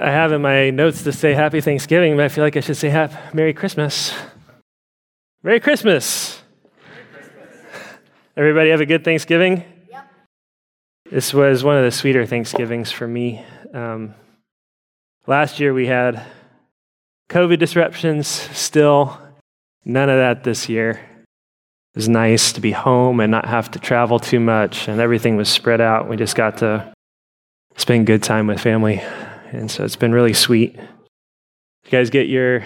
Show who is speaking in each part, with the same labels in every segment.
Speaker 1: I have in my notes to say Happy Thanksgiving, but I feel like I should say Happy Merry Christmas. Merry Christmas. Everybody have a good Thanksgiving?
Speaker 2: Yep.
Speaker 1: This was one of the sweeter Thanksgivings for me. Um, last year we had COVID disruptions, still none of that this year. It was nice to be home and not have to travel too much, and everything was spread out. We just got to spend good time with family. And so it's been really sweet. You guys get your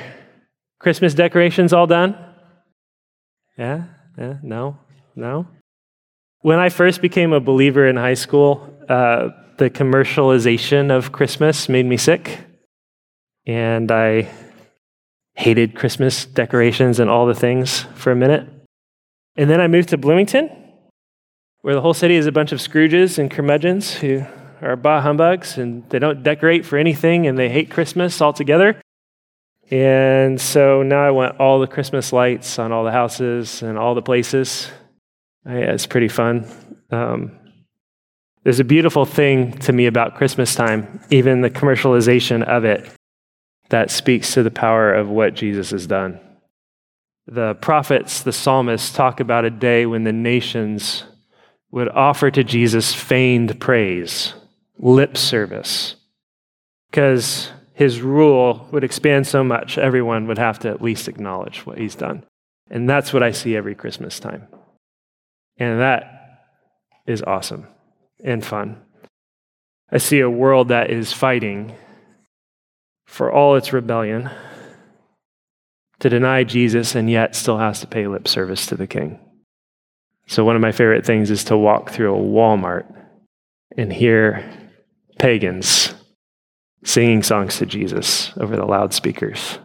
Speaker 1: Christmas decorations all done? Yeah? Yeah? No? No? When I first became a believer in high school, uh, the commercialization of Christmas made me sick. And I hated Christmas decorations and all the things for a minute. And then I moved to Bloomington, where the whole city is a bunch of Scrooges and curmudgeons who are bah humbugs and they don't decorate for anything and they hate Christmas altogether. And so now I want all the Christmas lights on all the houses and all the places. Yeah, it's pretty fun. Um, there's a beautiful thing to me about Christmas time, even the commercialization of it, that speaks to the power of what Jesus has done. The prophets, the psalmists talk about a day when the nations would offer to Jesus feigned praise lip service because his rule would expand so much, everyone would have to at least acknowledge what he's done. And that's what I see every Christmas time. And that is awesome and fun. I see a world that is fighting for all its rebellion to deny Jesus and yet still has to pay lip service to the king. So, one of my favorite things is to walk through a Walmart and hear pagans singing songs to Jesus over the loudspeakers.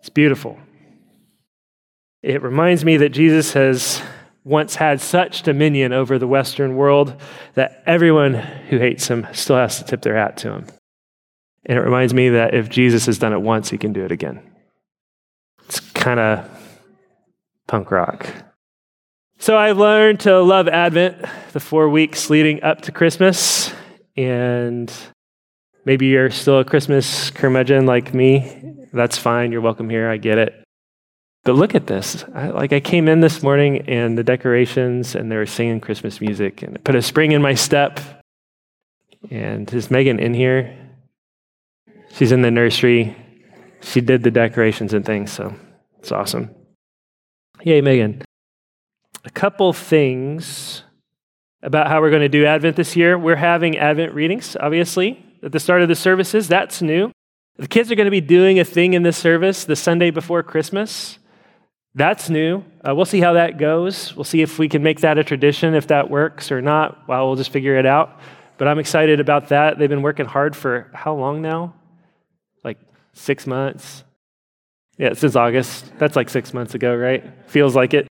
Speaker 1: It's beautiful. It reminds me that Jesus has once had such dominion over the Western world that everyone who hates him still has to tip their hat to him. And it reminds me that if Jesus has done it once, he can do it again. It's kind of punk rock. So I've learned to love Advent, the four weeks leading up to Christmas and maybe you're still a Christmas curmudgeon like me, that's fine. You're welcome here. I get it. But look at this. I, like I came in this morning and the decorations and they were singing Christmas music and it put a spring in my step. And is Megan in here? She's in the nursery. She did the decorations and things, so it's awesome. Yay, Megan. A couple things about how we're going to do Advent this year. We're having Advent readings, obviously, at the start of the services. That's new. The kids are going to be doing a thing in this service the Sunday before Christmas. That's new. Uh, we'll see how that goes. We'll see if we can make that a tradition, if that works or not. Well, we'll just figure it out. But I'm excited about that. They've been working hard for how long now? Like six months. Yeah, since August. That's like six months ago, right? Feels like it.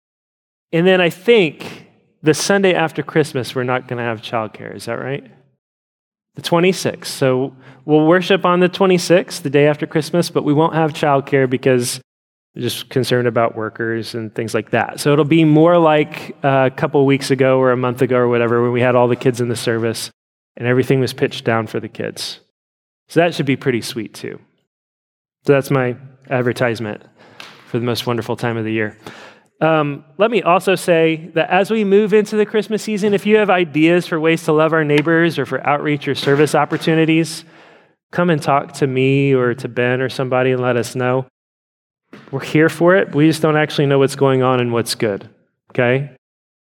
Speaker 1: And then I think the Sunday after Christmas, we're not going to have childcare. Is that right? The 26th. So we'll worship on the 26th, the day after Christmas, but we won't have childcare because we're just concerned about workers and things like that. So it'll be more like uh, a couple weeks ago or a month ago or whatever when we had all the kids in the service and everything was pitched down for the kids. So that should be pretty sweet too. So that's my advertisement for the most wonderful time of the year. Um, let me also say that as we move into the Christmas season, if you have ideas for ways to love our neighbors or for outreach or service opportunities, come and talk to me or to Ben or somebody and let us know. We're here for it. We just don't actually know what's going on and what's good. Okay?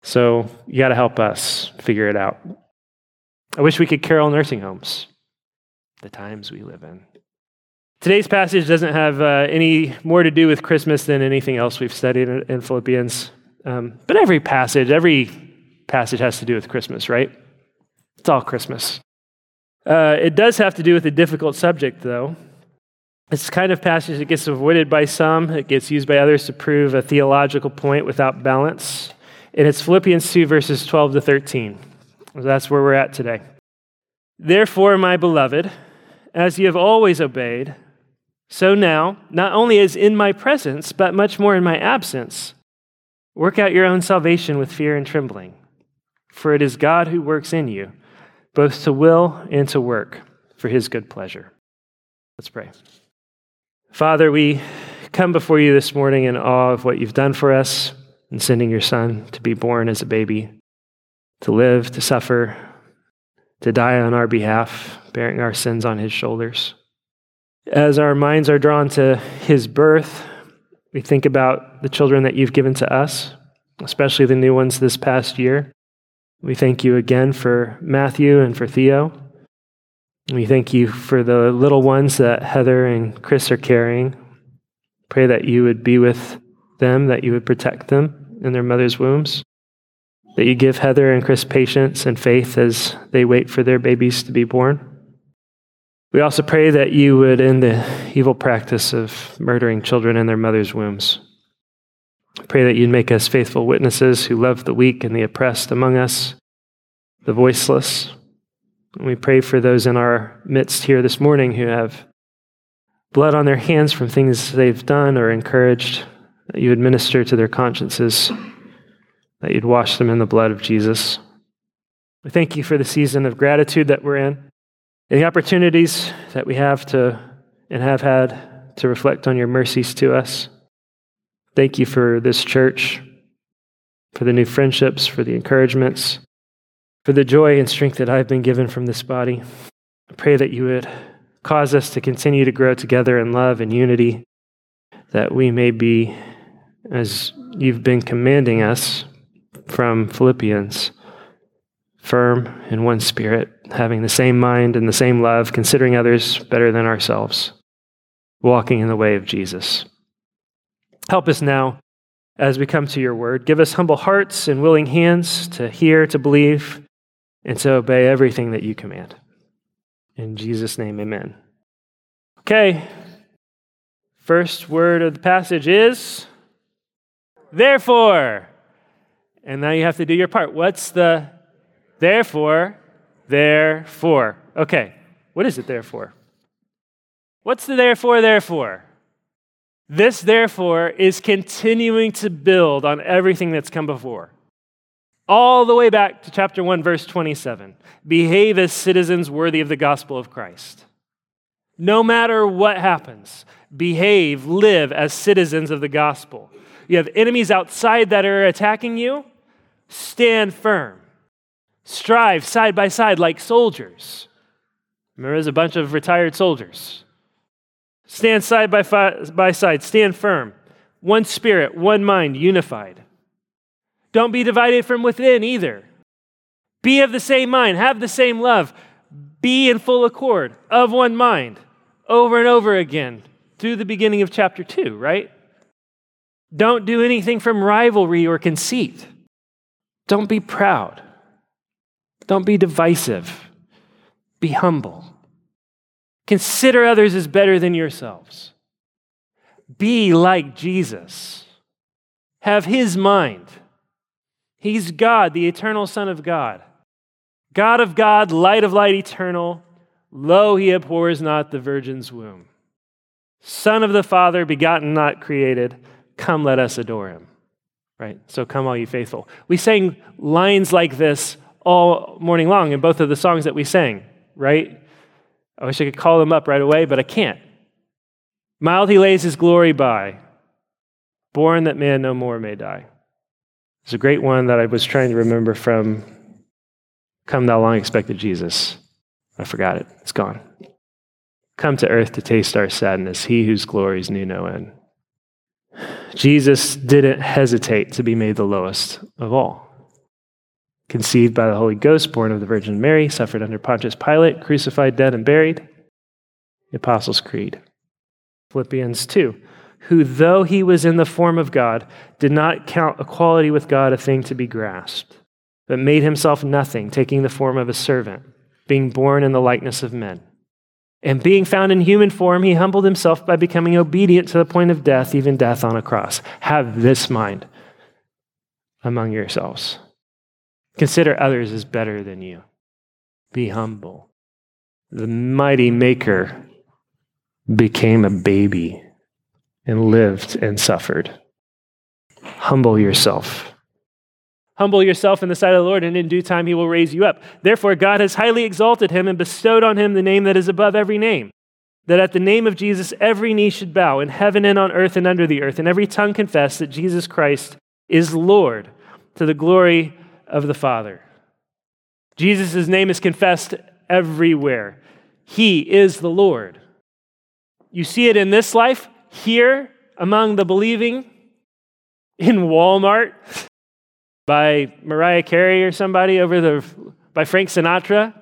Speaker 1: So you got to help us figure it out. I wish we could carol nursing homes, the times we live in. Today's passage doesn't have uh, any more to do with Christmas than anything else we've studied in, Philippians. Um, but every passage, every passage has to do with Christmas, right? It's all Christmas. Uh, it does have to do with a difficult subject, though. It's kind of passage that gets avoided by some, it gets used by others to prove a theological point without balance. And it's Philippians 2, verses 12 to 13. That's where we're at today. Therefore, my beloved, as you have always obeyed, so now, not only as in my presence, but much more in my absence, work out your own salvation with fear and trembling. For it is God who works in you, both to will and to work for his good pleasure. Let's pray. Father, we come before you this morning in awe of what you've done for us in sending your son to be born as a baby, to live, to suffer, to die on our behalf, bearing our sins on his shoulders. As our minds are drawn to his birth, we think about the children that you've given to us, especially the new ones this past year. We thank you again for Matthew and for Theo. We thank you for the little ones that Heather and Chris are carrying. Pray that you would be with them, that you would protect them in their mother's wombs, that you give Heather and Chris patience and faith as they wait for their babies to be born. We also pray that you would end the evil practice of murdering children in their mother's wombs. Pray that you'd make us faithful witnesses who love the weak and the oppressed among us, the voiceless, we pray for those in our midst here this morning who have blood on their hands from things they've done or encouraged, that you administer to their consciences, that you'd wash them in the blood of Jesus. We thank you for the season of gratitude that we're in and the opportunities that we have to and have had to reflect on your mercies to us. Thank you for this church, for the new friendships, for the encouragements for the joy and strength that I've been given from this body. I pray that you would cause us to continue to grow together in love and unity, that we may be, as you've been commanding us from Philippians, firm in one spirit, having the same mind and the same love, considering others better than ourselves, walking in the way of Jesus. Help us now as we come to your word. Give us humble hearts and willing hands to hear, to believe, and to obey everything that you command. In Jesus' name, amen. Okay, first word of the passage is therefore. And now you have to do your part. What's the therefore? Therefore. Okay, what is it therefore? What's the therefore, therefore? This, therefore, is continuing to build on everything that's come before all the way back to chapter 1, verse 27. Behave as citizens worthy of the gospel of Christ. No matter what happens, behave, live as citizens of the gospel. You have enemies outside that are attacking you, stand firm. Strive side by side like soldiers. Remember, there's a bunch of retired soldiers. Stand side by, fi- by side, stand firm. One spirit, one mind, unified. Don't be divided from within either. Be of the same mind, have the same love, be in full accord, of one mind, over and over again through the beginning of chapter 2, right? Don't do anything from rivalry or conceit. Don't be proud. Don't be divisive. Be humble. Consider others as better than yourselves. Be like Jesus. Have his mind He's God, the eternal Son of God. God of God, light of light, eternal. Lo, he abhors not the virgin's womb. Son of the Father, begotten, not created. Come, let us adore him. Right? So come, all you faithful. We sang lines like this all morning long in both of the songs that we sang, right? I wish I could call them up right away, but I can't. Mild he lays his glory by, born that man no more may die. It's a great one that I was trying to remember from Come Thou Long Expected Jesus. I forgot it. It's gone. Come to earth to taste our sadness, he whose glories knew no end. Jesus didn't hesitate to be made the lowest of all. Conceived by the Holy Ghost, born of the Virgin Mary, suffered under Pontius Pilate, crucified, dead, and buried. The Apostles' Creed. Philippians 2 who, though he was in the form of God, did not count equality with God a thing to be grasped, but made himself nothing, taking the form of a servant, being born in the likeness of men. And being found in human form, he humbled himself by becoming obedient to the point of death, even death on a cross. Have this mind among yourselves. Consider others as better than you. Be humble. The mighty maker became a baby and lived and suffered. Humble yourself. Humble yourself in the sight of the Lord, and in due time he will raise you up. Therefore, God has highly exalted him and bestowed on him the name that is above every name, that at the name of Jesus every knee should bow in heaven and on earth and under the earth, and every tongue confess that Jesus Christ is Lord to the glory of the Father. Jesus' name is confessed everywhere. He is the Lord. You see it in this life, here among the believing, in Walmart, by Mariah Carey or somebody over the, by Frank Sinatra,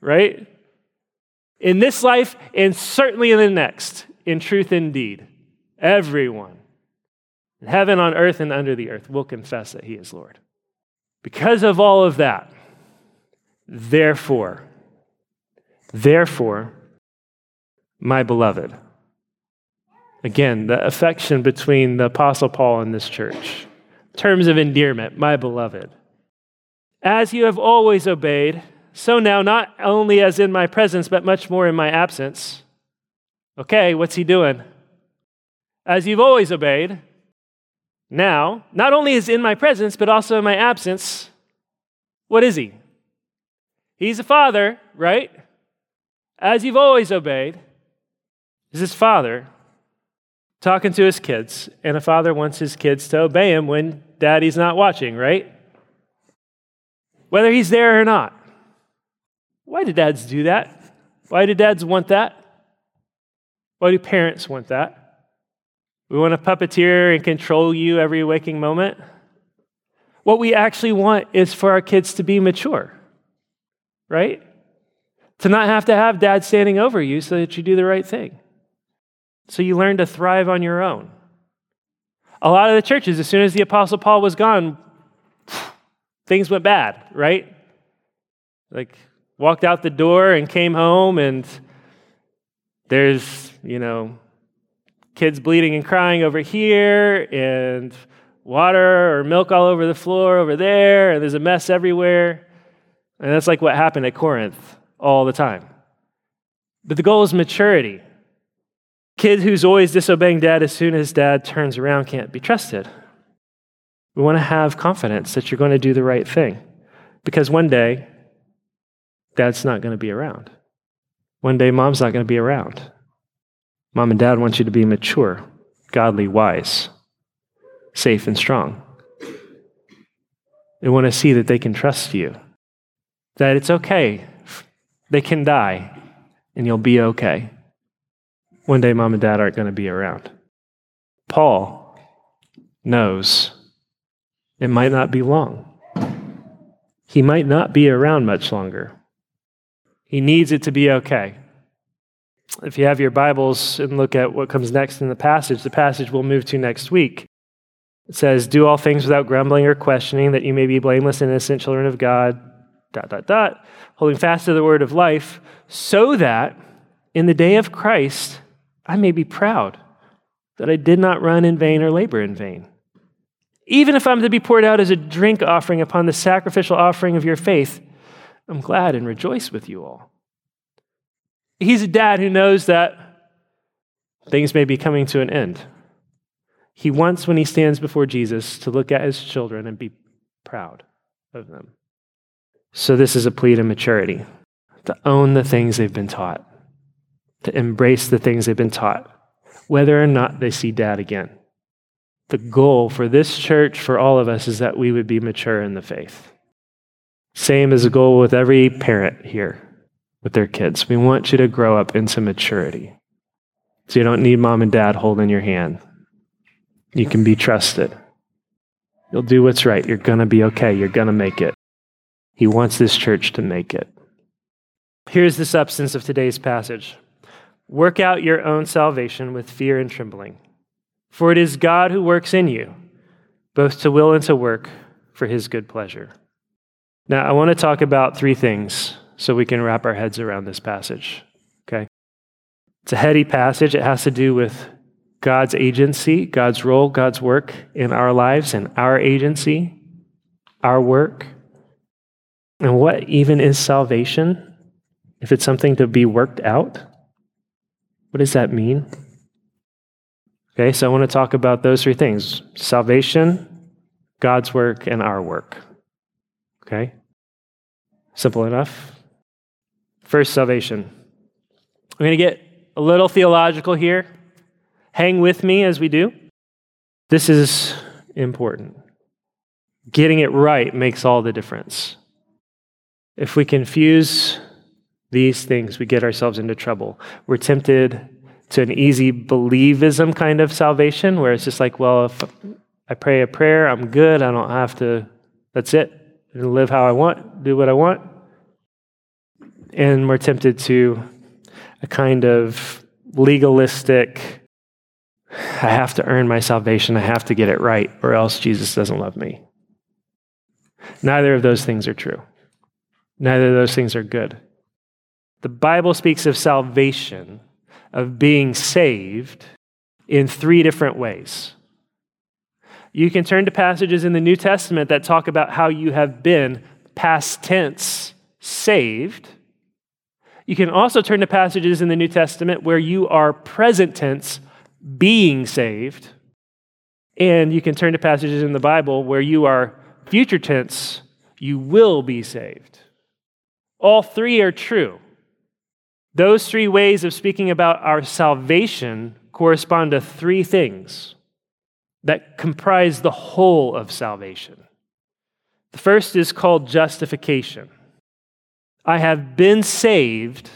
Speaker 1: right? In this life and certainly in the next, in truth and deed, everyone in heaven, on earth, and under the earth will confess that He is Lord. Because of all of that, therefore, therefore, my beloved. Again, the affection between the Apostle Paul and this church. Terms of endearment, my beloved. As you have always obeyed, so now, not only as in my presence, but much more in my absence. Okay, what's he doing? As you've always obeyed, now, not only is in my presence, but also in my absence, what is he? He's a father, right? As you've always obeyed, is his father talking to his kids, and a father wants his kids to obey him when daddy's not watching, right? Whether he's there or not. Why do dads do that? Why do dads want that? Why do parents want that? We want to puppeteer and control you every waking moment. What we actually want is for our kids to be mature, right? To not have to have dad standing over you so that you do the right thing. So you learn to thrive on your own. A lot of the churches, as soon as the Apostle Paul was gone, things went bad, right? Like walked out the door and came home, and there's, you know, kids bleeding and crying over here, and water or milk all over the floor over there, and there's a mess everywhere. And that's like what happened at Corinth all the time. But the goal is maturity. Kid who's always disobeying dad as soon as dad turns around can't be trusted. We want to have confidence that you're going to do the right thing. Because one day, dad's not going to be around. One day, mom's not going to be around. Mom and dad want you to be mature, godly, wise, safe, and strong. They want to see that they can trust you, that it's okay. They can die, and you'll be okay. One day, mom and dad aren't going to be around. Paul knows it might not be long. He might not be around much longer. He needs it to be okay. If you have your Bibles and look at what comes next in the passage, the passage we'll move to next week. It says, Do all things without grumbling or questioning, that you may be blameless and innocent children of God, dot, dot, dot, holding fast to the word of life, so that in the day of Christ I may be proud that I did not run in vain or labor in vain. Even if I'm to be poured out as a drink offering upon the sacrificial offering of your faith, I'm glad and rejoice with you all. He's a dad who knows that things may be coming to an end. He wants, when he stands before Jesus, to look at his children and be proud of them. So, this is a plea to maturity to own the things they've been taught, to embrace the things they've been taught, whether or not they see dad again. The goal for this church, for all of us, is that we would be mature in the faith. Same as a goal with every parent here with their kids. We want you to grow up into maturity. So you don't need mom and dad holding your hand. You can be trusted. You'll do what's right. You're going to be okay. You're going to make it. He wants this church to make it. Here's the substance of today's passage Work out your own salvation with fear and trembling, for it is God who works in you, both to will and to work for his good pleasure. Now, I want to talk about three things so we can wrap our heads around this passage. Okay? It's a heady passage. It has to do with God's agency, God's role, God's work in our lives, and our agency, our work. And what even is salvation? If it's something to be worked out, what does that mean? Okay, so I want to talk about those three things salvation, God's work, and our work. Okay? Simple enough. First, salvation. I'm going to get a little theological here. Hang with me as we do. This is important. Getting it right makes all the difference. If we confuse these things, we get ourselves into trouble. We're tempted to an easy believism kind of salvation where it's just like, well, if I pray a prayer, I'm good. I don't have to, that's it. I live how I want, do what I want. And we're tempted to a kind of legalistic, I have to earn my salvation, I have to get it right, or else Jesus doesn't love me. Neither of those things are true. Neither of those things are good. The Bible speaks of salvation, of being saved, in three different ways. You can turn to passages in the New Testament that talk about how you have been, past tense, saved. You can also turn to passages in the New Testament where you are present tense, being saved. And you can turn to passages in the Bible where you are future tense, you will be saved. All three are true. Those three ways of speaking about our salvation correspond to three things that comprise the whole of salvation. The first is called justification. I have been saved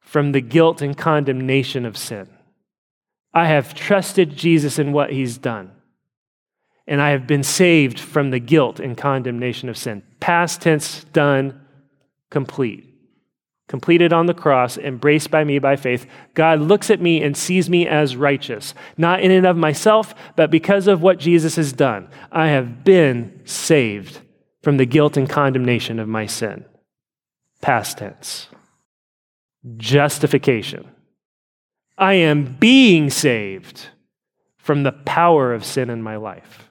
Speaker 1: from the guilt and condemnation of sin. I have trusted Jesus in what he's done. And I have been saved from the guilt and condemnation of sin. Past tense, done, complete completed on the cross, embraced by me by faith, God looks at me and sees me as righteous, not in and of myself, but because of what Jesus has done. I have been saved from the guilt and condemnation of my sin. Past tense. Justification. I am being saved from the power of sin in my life.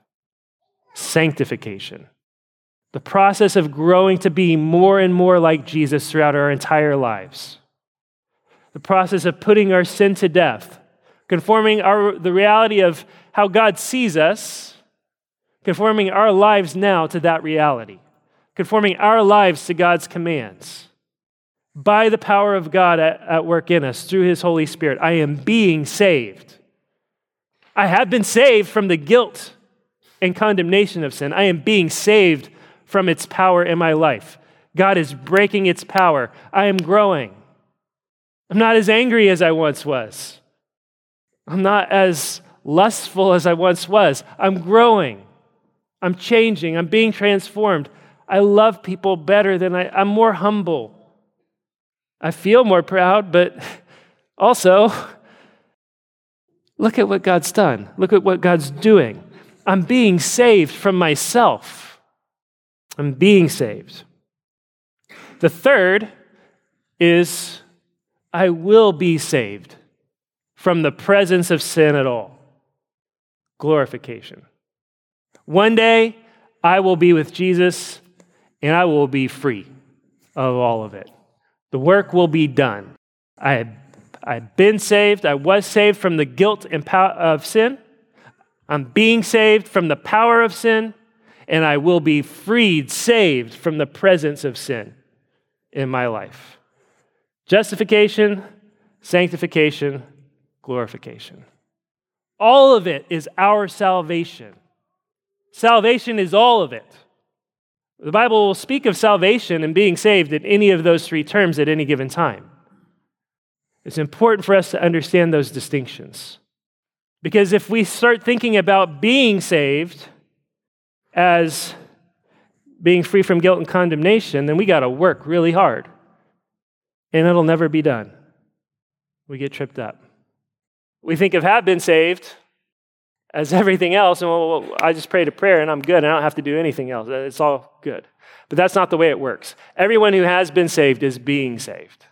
Speaker 1: Sanctification the process of growing to be more and more like Jesus throughout our entire lives. The process of putting our sin to death, conforming our, the reality of how God sees us, conforming our lives now to that reality, conforming our lives to God's commands. By the power of God at, at work in us through His Holy Spirit, I am being saved. I have been saved from the guilt and condemnation of sin. I am being saved from its power in my life. God is breaking its power. I am growing. I'm not as angry as I once was. I'm not as lustful as I once was. I'm growing. I'm changing. I'm being transformed. I love people better than I, I'm more humble. I feel more proud, but also, look at what God's done. Look at what God's doing. I'm being saved from myself. I'm being saved. The third is I will be saved from the presence of sin at all. Glorification. One day I will be with Jesus and I will be free of all of it. The work will be done. I I've been saved. I was saved from the guilt and power of sin. I'm being saved from the power of sin and I will be freed, saved from the presence of sin in my life. Justification, sanctification, glorification. All of it is our salvation. Salvation is all of it. The Bible will speak of salvation and being saved in any of those three terms at any given time. It's important for us to understand those distinctions. Because if we start thinking about being saved, as being free from guilt and condemnation, then we got to work really hard. And it'll never be done. We get tripped up. We think of have been saved as everything else, and well, I just prayed a prayer and I'm good, I don't have to do anything else. Uh, it's all good. But that's not the way it works. Everyone who has been saved is being saved.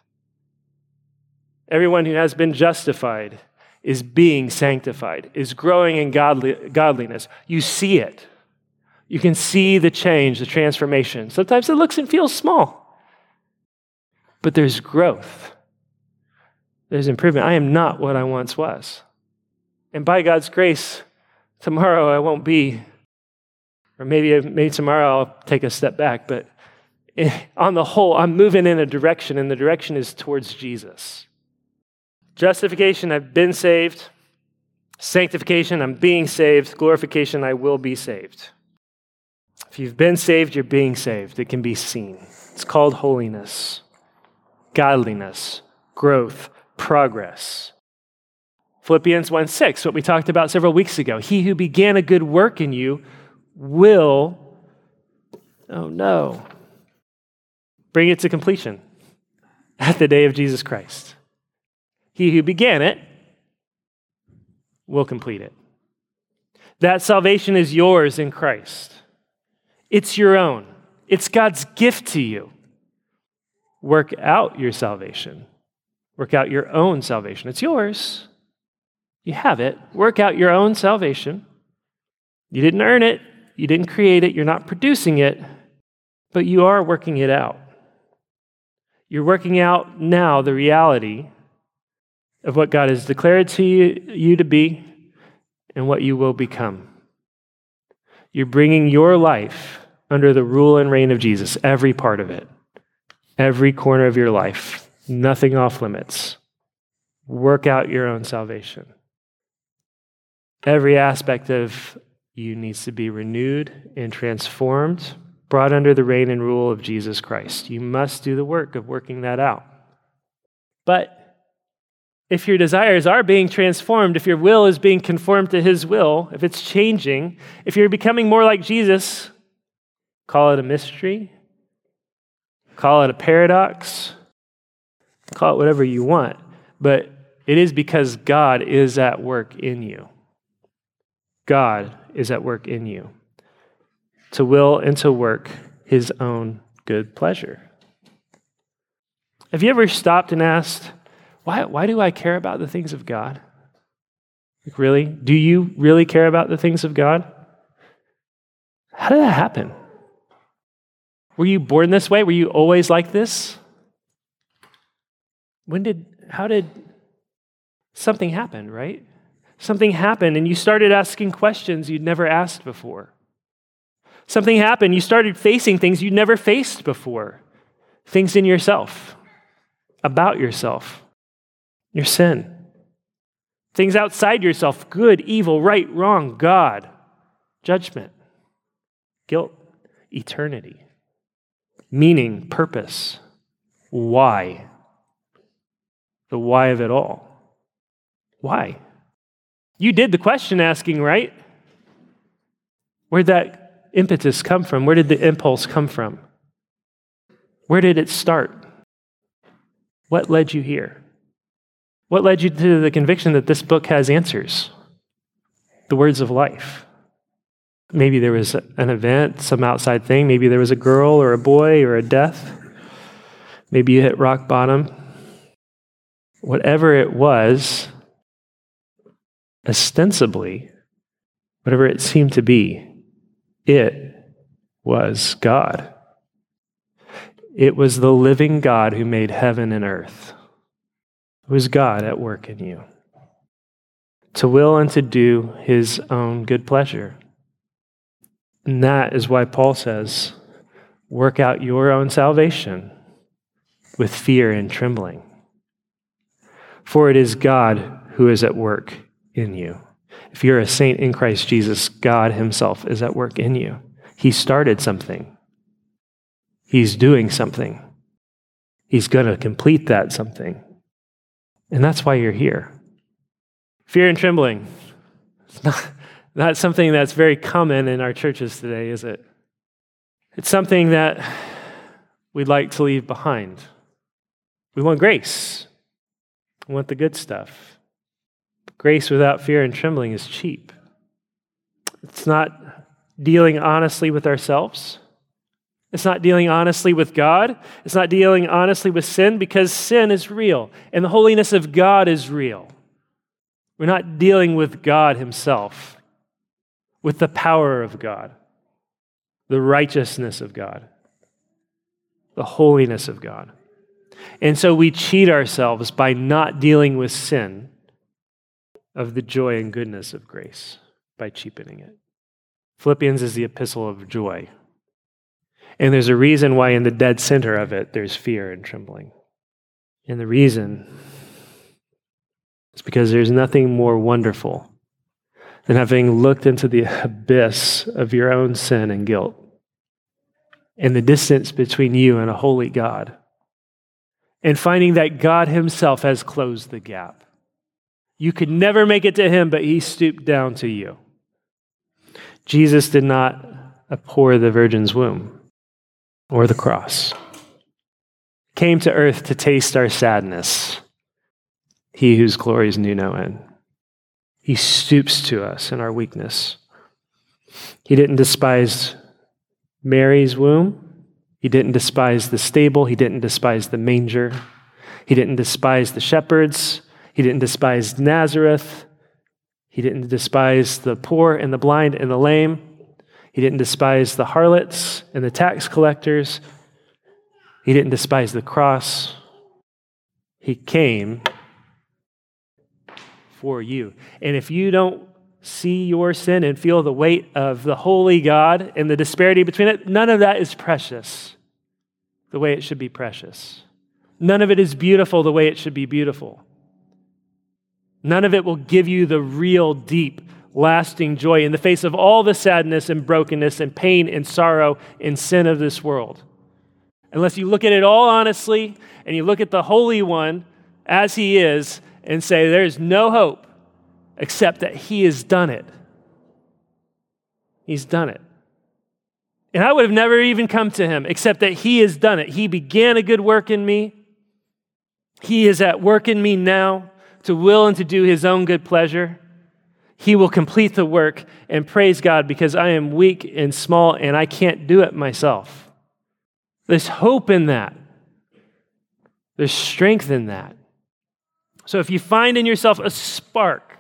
Speaker 1: Everyone who has been justified is being sanctified, is growing in godly, godliness. You see it. You can see the change, the transformation. Sometimes it looks and feels small, but there's growth. There's improvement. I am not what I once was. And by God's grace, tomorrow I won't be, or maybe, maybe tomorrow I'll take a step back, but on the whole, I'm moving in a direction, and the direction is towards Jesus. Justification, I've been saved. Sanctification, I'm being saved. Glorification, I will be saved. If you've been saved, you're being saved. It can be seen. It's called holiness, godliness, growth, progress. Philippians 1 6, what we talked about several weeks ago. He who began a good work in you will, oh no, bring it to completion at the day of Jesus Christ. He who began it will complete it. That salvation is yours in Christ. It's your own, it's God's gift to you. Work out your salvation. Work out your own salvation. It's yours. You have it. Work out your own salvation. You didn't earn it, you didn't create it, you're not producing it, but you are working it out. You're working out now the reality of what God has declared to you, you to be and what you will become. You're bringing your life under the rule and reign of Jesus, every part of it, every corner of your life, nothing off limits. Work out your own salvation. Every aspect of you needs to be renewed and transformed, brought under the reign and rule of Jesus Christ. You must do the work of working that out. But if your desires are being transformed, if your will is being conformed to His will, if it's changing, if you're becoming more like Jesus, call it a mystery, call it a paradox, call it whatever you want. But it is because God is at work in you. God is at work in you to will and to work His own good pleasure. Have you ever stopped and asked, why, why do I care about the things of God? Like, really? Do you really care about the things of God? How did that happen? Were you born this way? Were you always like this? When did, how did something happen, right? Something happened and you started asking questions you'd never asked before. Something happened, you started facing things you'd never faced before. Things in yourself, about yourself your sin. Things outside yourself good, evil, right, wrong, God, judgment, guilt, eternity, meaning, purpose, why. The why of it all. Why? You did the question asking, right? Where'd that impetus come from? Where did the impulse come from? Where did it start? What led you here? What led you to the conviction that this book has answers? The words of life. Maybe there was an event, some outside thing. Maybe there was a girl or a boy or a death. Maybe you hit rock bottom. Whatever it was, ostensibly, whatever it seemed to be, it was God. It was the living God who made heaven and earth. It was God at work in you to will and to do his own good pleasure. And that is why Paul says, work out your own salvation with fear and trembling. For it is God who is at work in you. If you're a saint in Christ Jesus, God himself is at work in you. He started something, He's doing something. He's going to complete that something. And that's why you're here. Fear and trembling. It's not, not something that's very common in our churches today, is it? It's something that we'd like to leave behind. We want grace, we want the good stuff. Grace without fear and trembling is cheap. It's not dealing honestly with ourselves. It's not dealing honestly with God. It's not dealing honestly with sin because sin is real and the holiness of God is real. We're not dealing with God Himself, with the power of God, the righteousness of God, the holiness of God. And so we cheat ourselves by not dealing with sin of the joy and goodness of grace by cheapening it. Philippians is the epistle of joy. And there's a reason why, in the dead center of it, there's fear and trembling. And the reason is because there's nothing more wonderful than having looked into the abyss of your own sin and guilt and the distance between you and a holy God, and finding that God Himself has closed the gap. You could never make it to Him, but He stooped down to you. Jesus did not abhor the virgin's womb or the cross. Came to earth to taste our sadness. He whose glories knew no end. He stoops to us in our weakness. He didn't despise Mary's womb. He didn't despise the stable. He didn't despise the manger. He didn't despise the shepherds. He didn't despise Nazareth. He didn't despise the poor and the blind and the lame. He didn't despise the harlots and the tax collectors. He didn't despise the cross. He came for you. And if you don't see your sin and feel the weight of the holy God and the disparity between it, none of that is precious the way it should be precious. None of it is beautiful the way it should be beautiful. None of it will give you the real, deep, lasting joy in the face of all the sadness and brokenness and pain and sorrow and sin of this world. Unless you look at it all honestly and you look at the Holy One as He is and say, There's no hope except that He has done it. He's done it. And I would have never even come to Him except that He has done it. He began a good work in me, He is at work in me now to will and to do his own good pleasure, he will complete the work and praise God because I am weak and small and I can't do it myself. There's hope in that. There's strength in that. So if you find in yourself a spark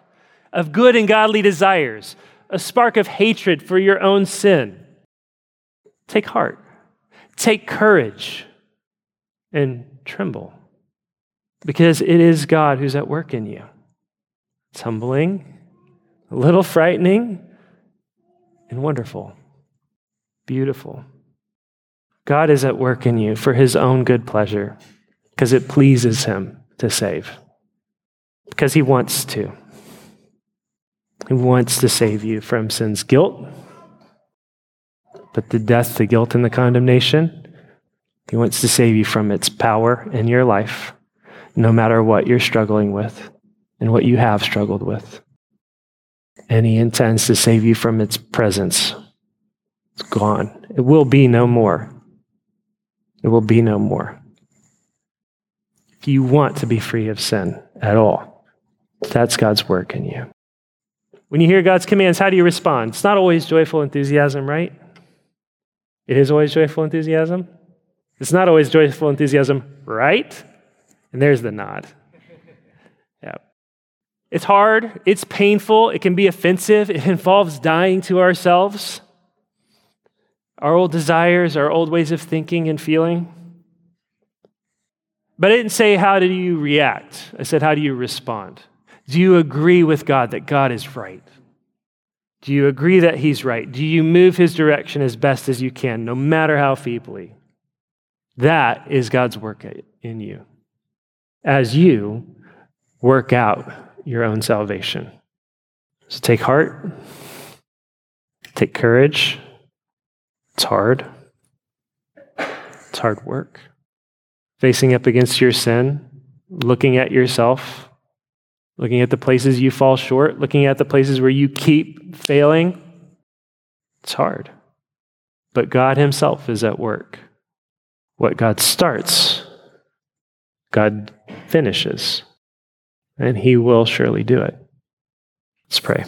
Speaker 1: of good and godly desires, a spark of hatred for your own sin, take heart, take courage, and tremble because it is God who's at work in you. It's humbling, a little frightening, and wonderful, beautiful. God is at work in you for his own good pleasure because it pleases him to save, because he wants to. He wants to save you from sin's guilt, but the death, the guilt, and the condemnation. He wants to save you from its power in your life no matter what you're struggling with and what you have struggled with. And He intends to save you from its presence. It's gone. It will be no more. It will be no more. If you want to be free of sin at all, that's God's work in you. When you hear God's commands, how do you respond? It's not always joyful enthusiasm, right? It is always joyful enthusiasm. It's not always joyful enthusiasm, right? And there's the nod. Yeah. It's hard, it's painful, it can be offensive, it involves dying to ourselves, our old desires, our old ways of thinking and feeling. But I didn't say, How do you react? I said, How do you respond? Do you agree with God that God is right? Do you agree that He's right? Do you move His direction as best as you can, no matter how feebly? That is God's work in you as you work out your own salvation. So take heart, take courage. It's hard, it's hard work. Facing up against your sin, looking at yourself, looking at the places you fall short, looking at the places where you keep failing. It's hard. But God Himself is at work. What God starts, God finishes, and He will surely do it. Let's pray.